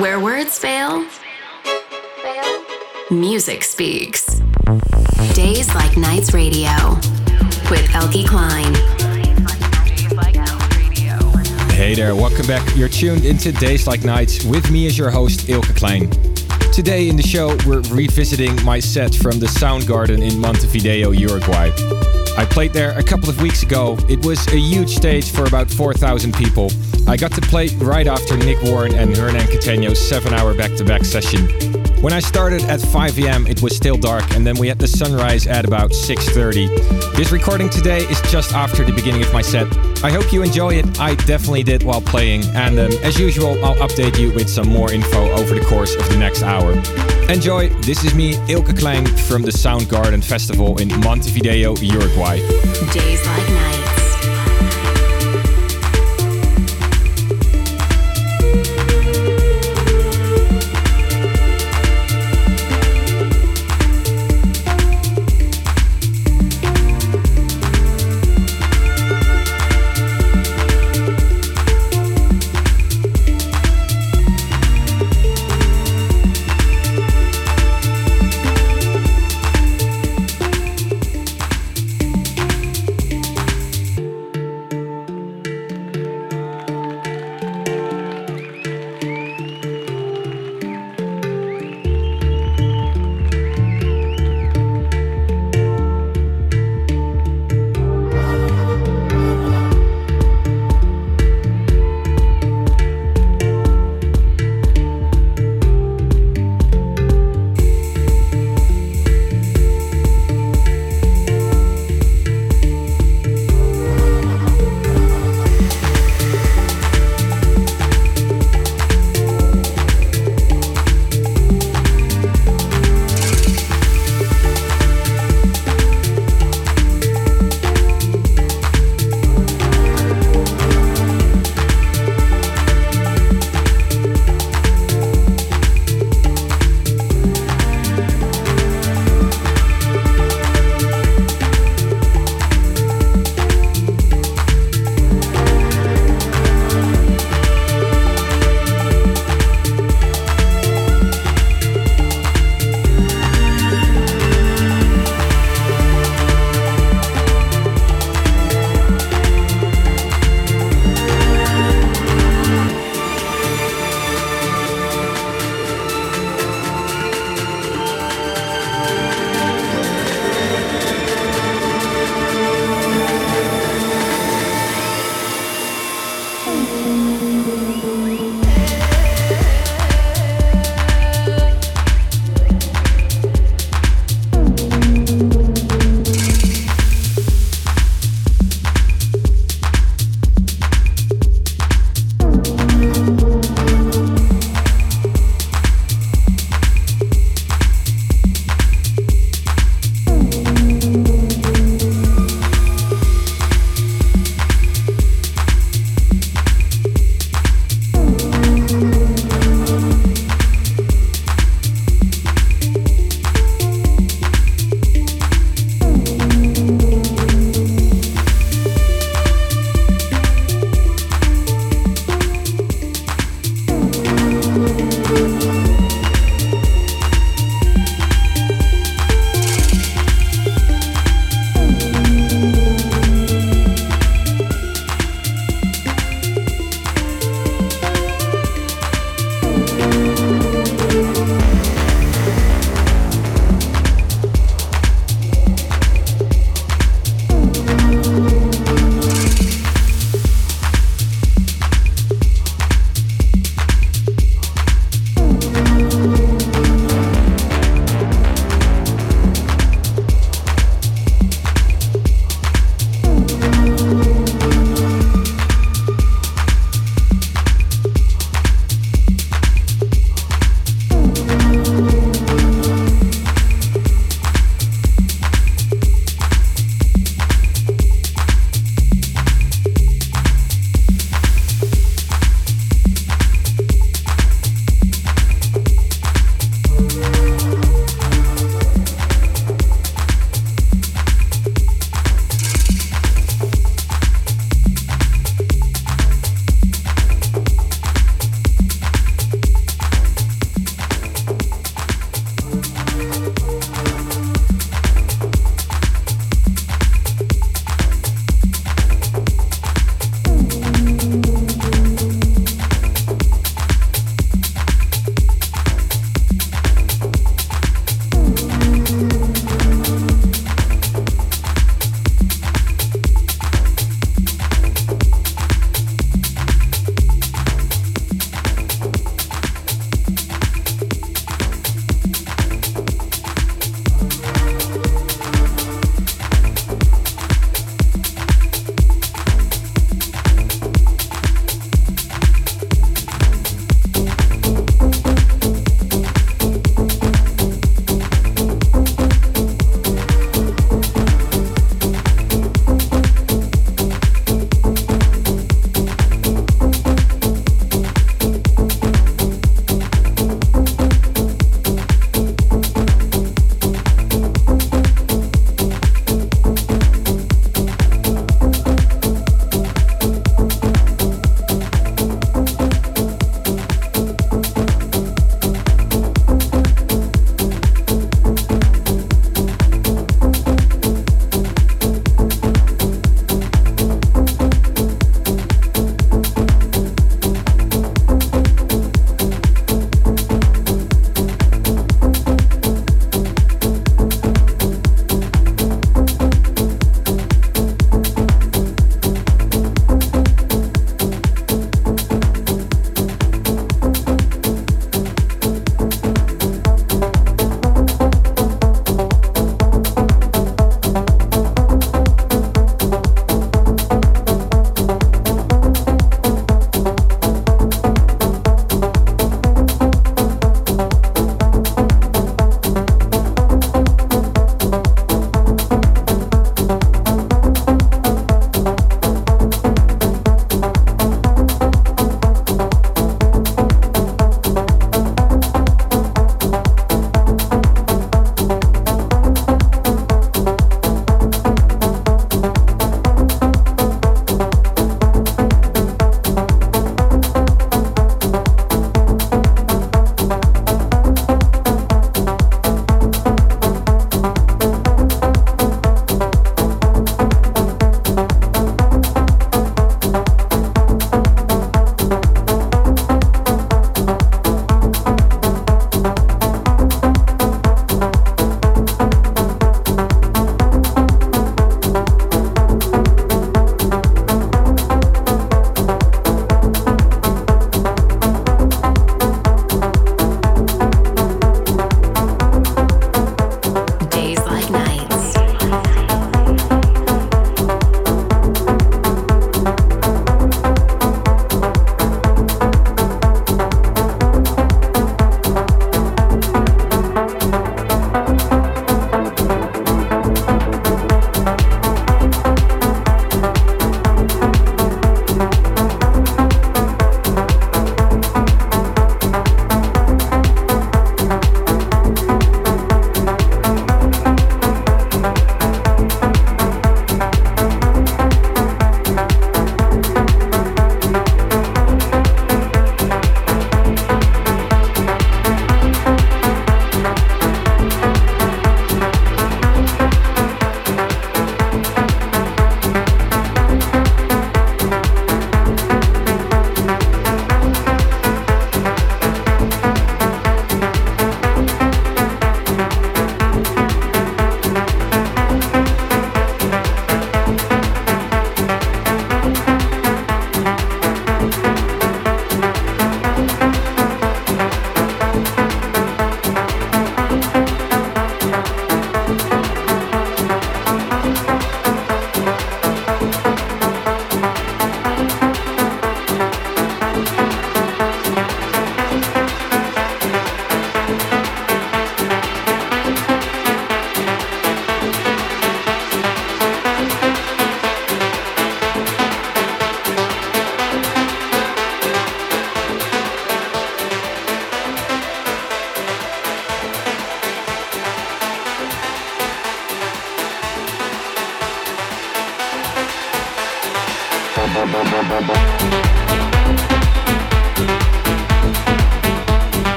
Where words fail, music speaks. Days Like Nights Radio with Eelke Kleijn. Hey there, welcome back. You're tuned into Days Like Nights with me as your host, Eelke Kleijn. Today in the show, we're revisiting my set from the Soundgarden in Montevideo, Uruguay. I played there a couple of weeks ago. It was a huge stage for about 4,000 people. I got to play right after Nick Warren and Hernan Cattaneo's 7 hour back to back session. When I started at 5 am, it was still dark, and then we had the sunrise at about 6:30. This recording today is just after the beginning of my set. I hope you enjoy it. I definitely did while playing, and um, as usual, I'll update you with some more info over the course of the next hour. Enjoy. This is me, Eelke Kleijn, from the Soundgarden Festival in Montevideo, Uruguay. Days like nights.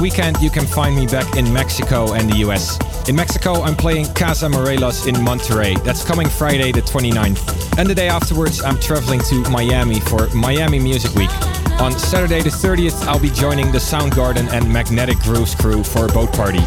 Weekend, you can find me back in Mexico and the US. In Mexico, I'm playing Casa Morelos in Monterrey. That's coming Friday, the 29th. And the day afterwards, I'm traveling to Miami for Miami Music Week. On Saturday, the 30th, I'll be joining the Soundgarden and Magnetic Grooves crew for a boat party.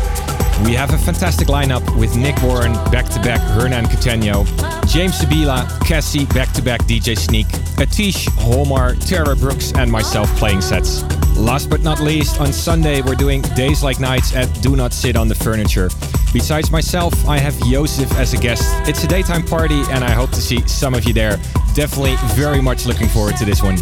We have a fantastic lineup with Nick Warren, back to back Hernan Cattaneo, James Sabila, Cassie, back to back DJ Sneak, Atish, Holmar, Tara Brooks, and myself playing sets. Last but not least, on Sunday we're doing Days Like Nights at Do Not Sit on the Furniture. Besides myself, I have Joseph as a guest. It's a daytime party and I hope to see some of you there. Definitely very much looking forward to this one.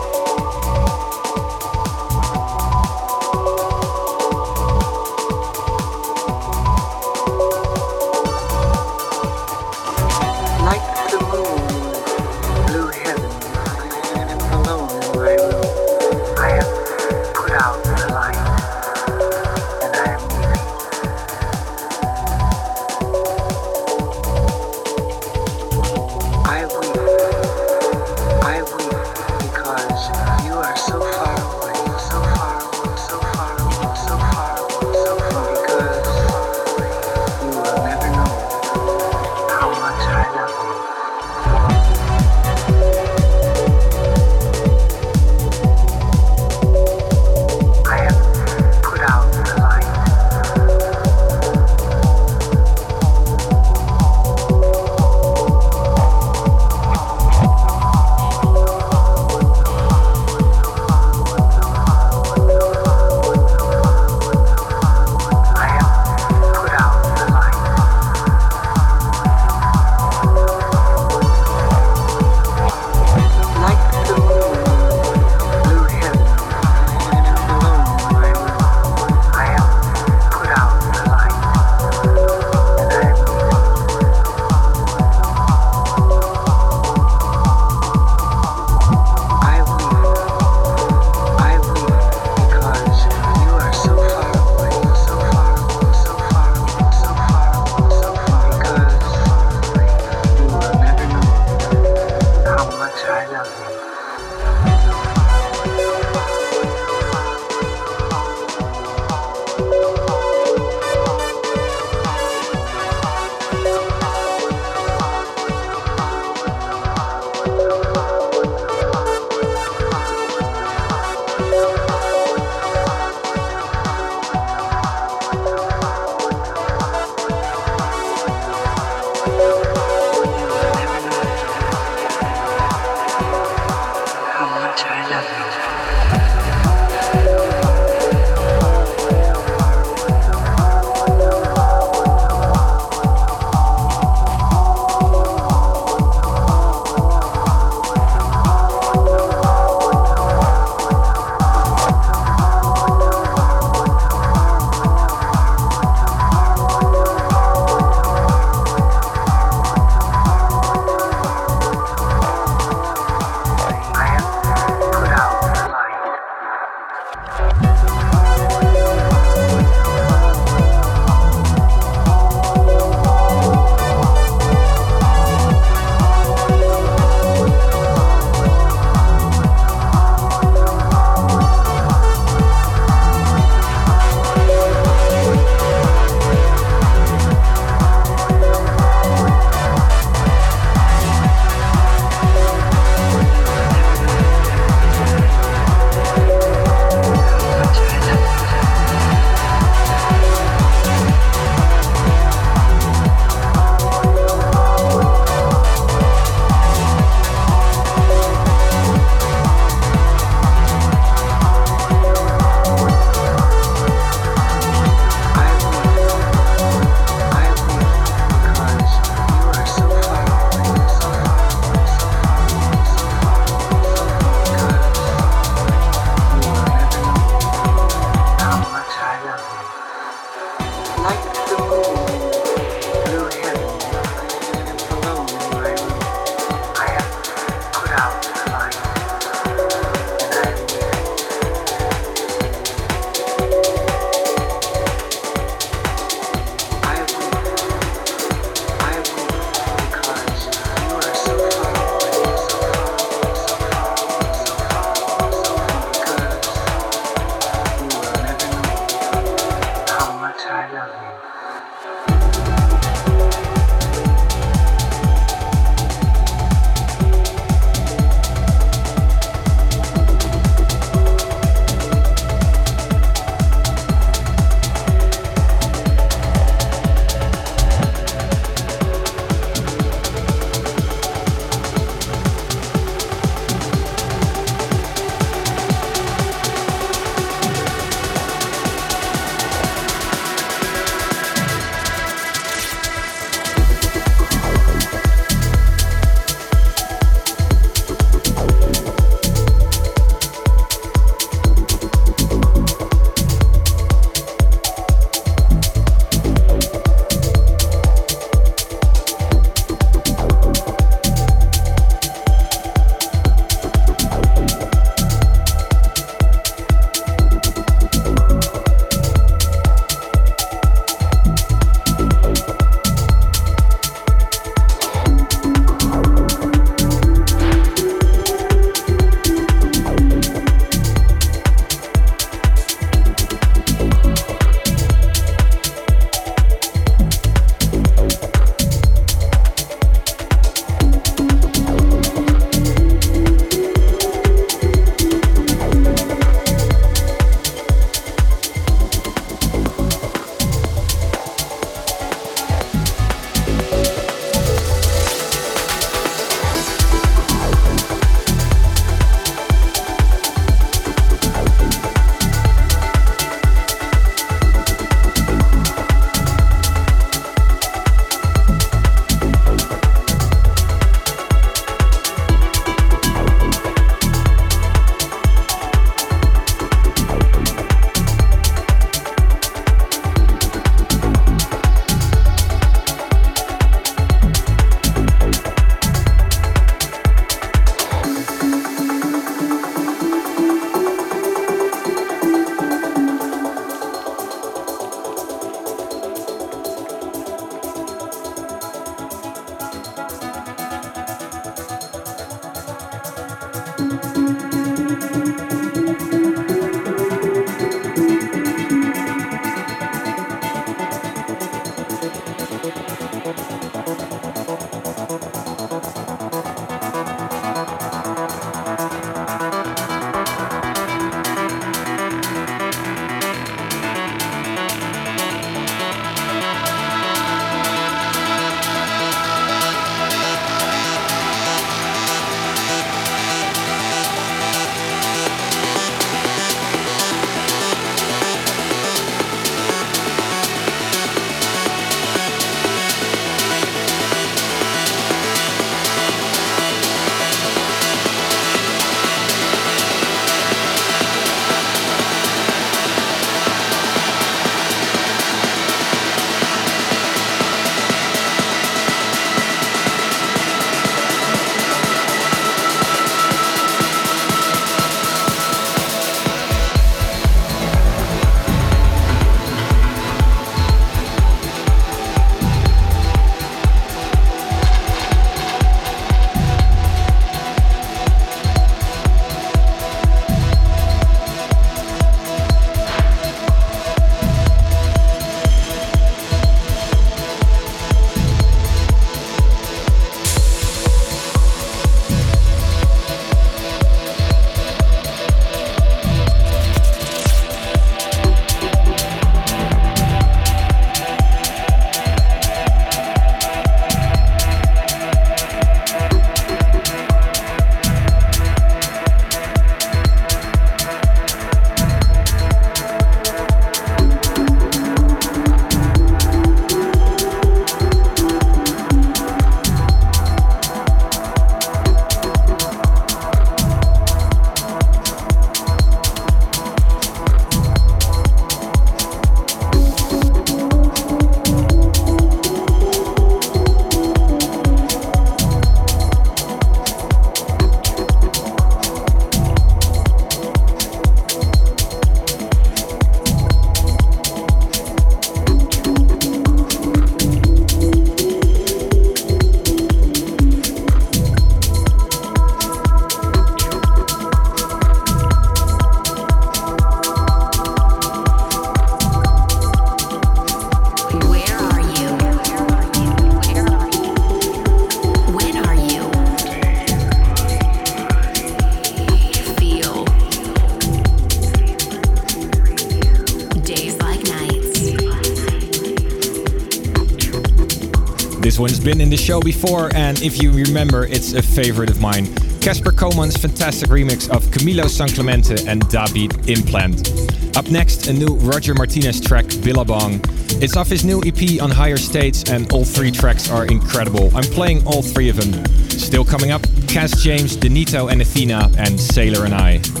Been in the show before, and if you remember, it's a favorite of mine. Casper Koman's fantastic remix of Camilo Sanclemente and David Implant. Up next, a new Roger Martinez track, Billabong. It's off his new EP on Higher States, and all three tracks are incredible. I'm playing all three of them. Still coming up, Cass James, Denito and Athena, and Sailor and I.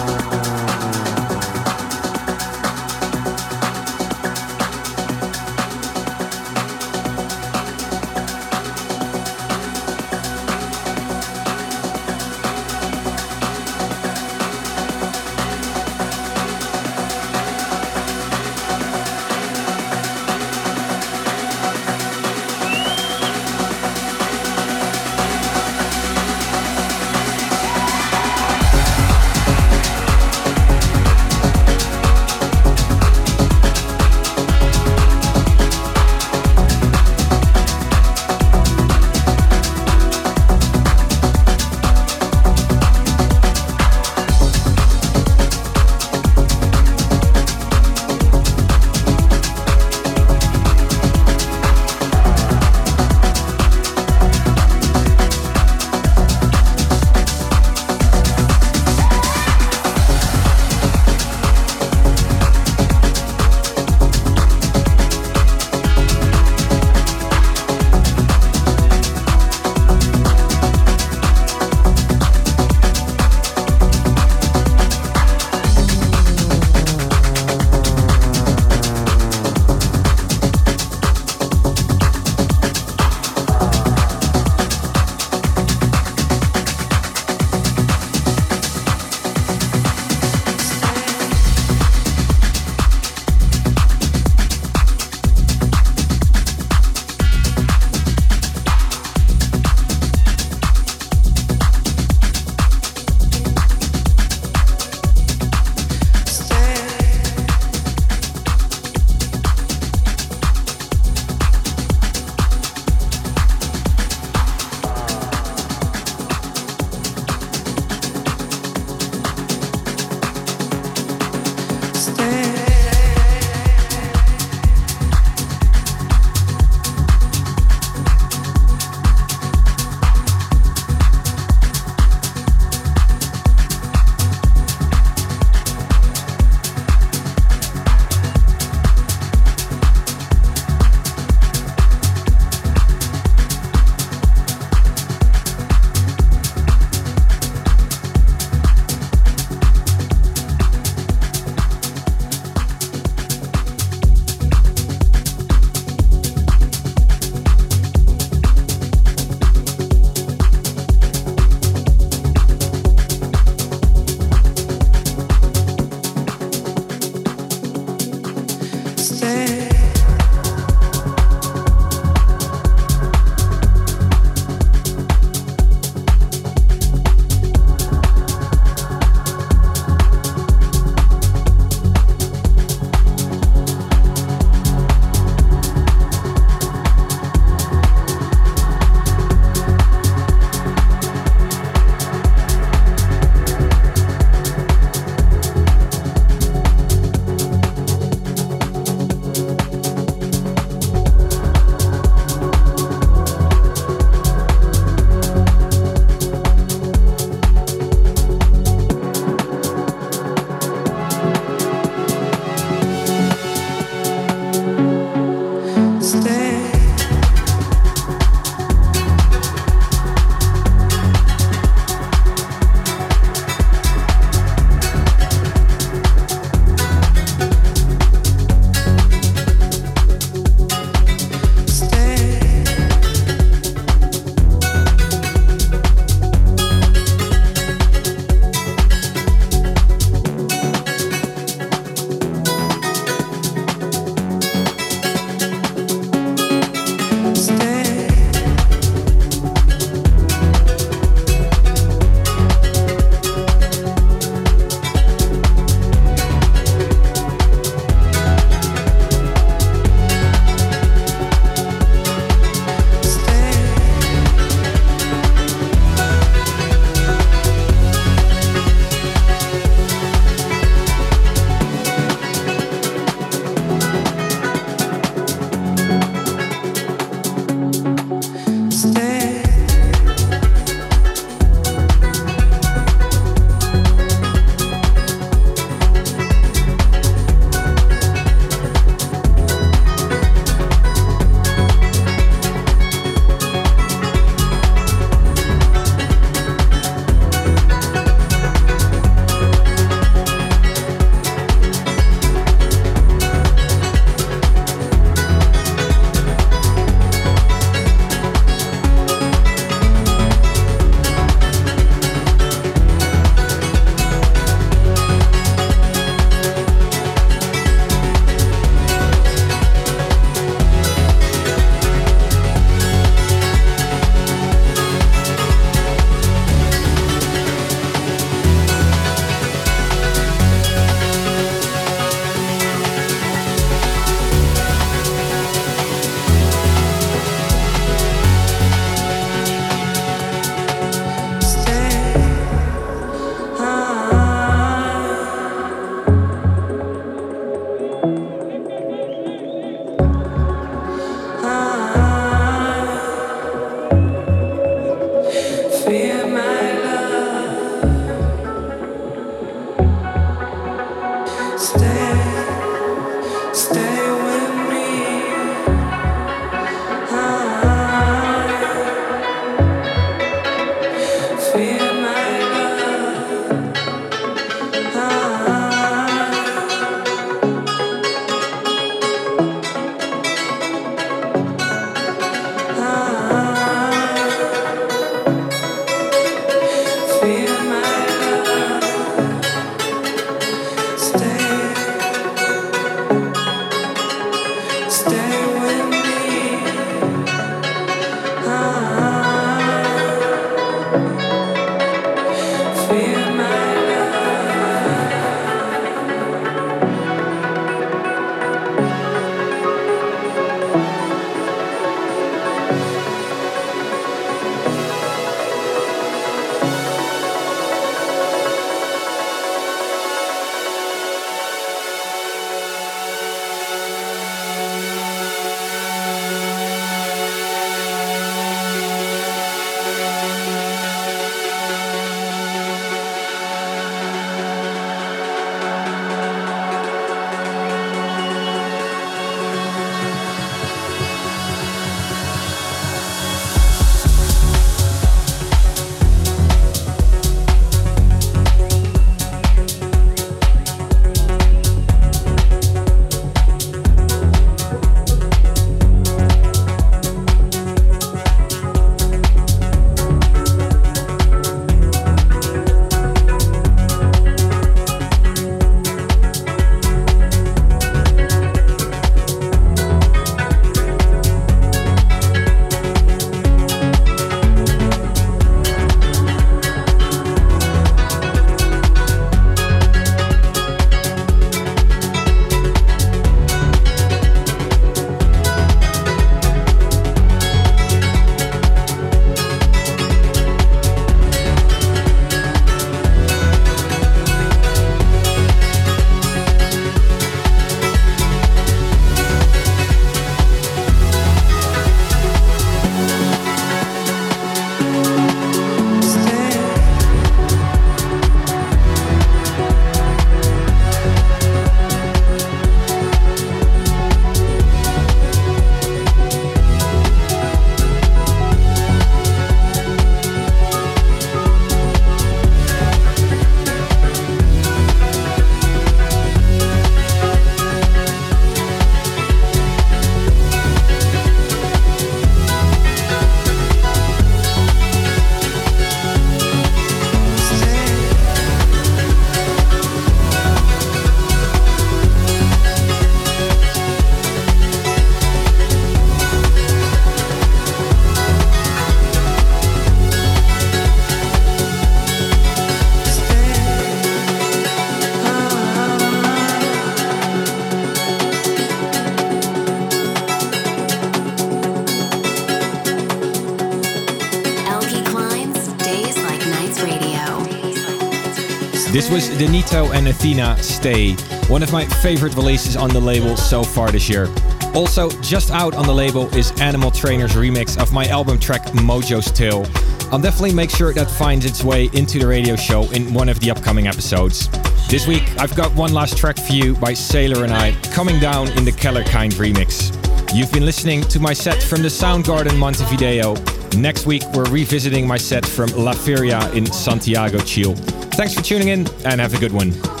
was Denito and Athena Stay, one of my favorite releases on the label so far this year. Also, just out on the label is Animal Trainer's remix of my album track Mojo's Tale. I'll definitely make sure that finds its way into the radio show in one of the upcoming episodes. This week, I've got one last track for you by Sailor and I, coming down in the Kellerkind remix. You've been listening to my set from the Soundgarden Montevideo. Next week, we're revisiting my set from La Feria in Santiago, Chile. Thanks for tuning in and have a good one.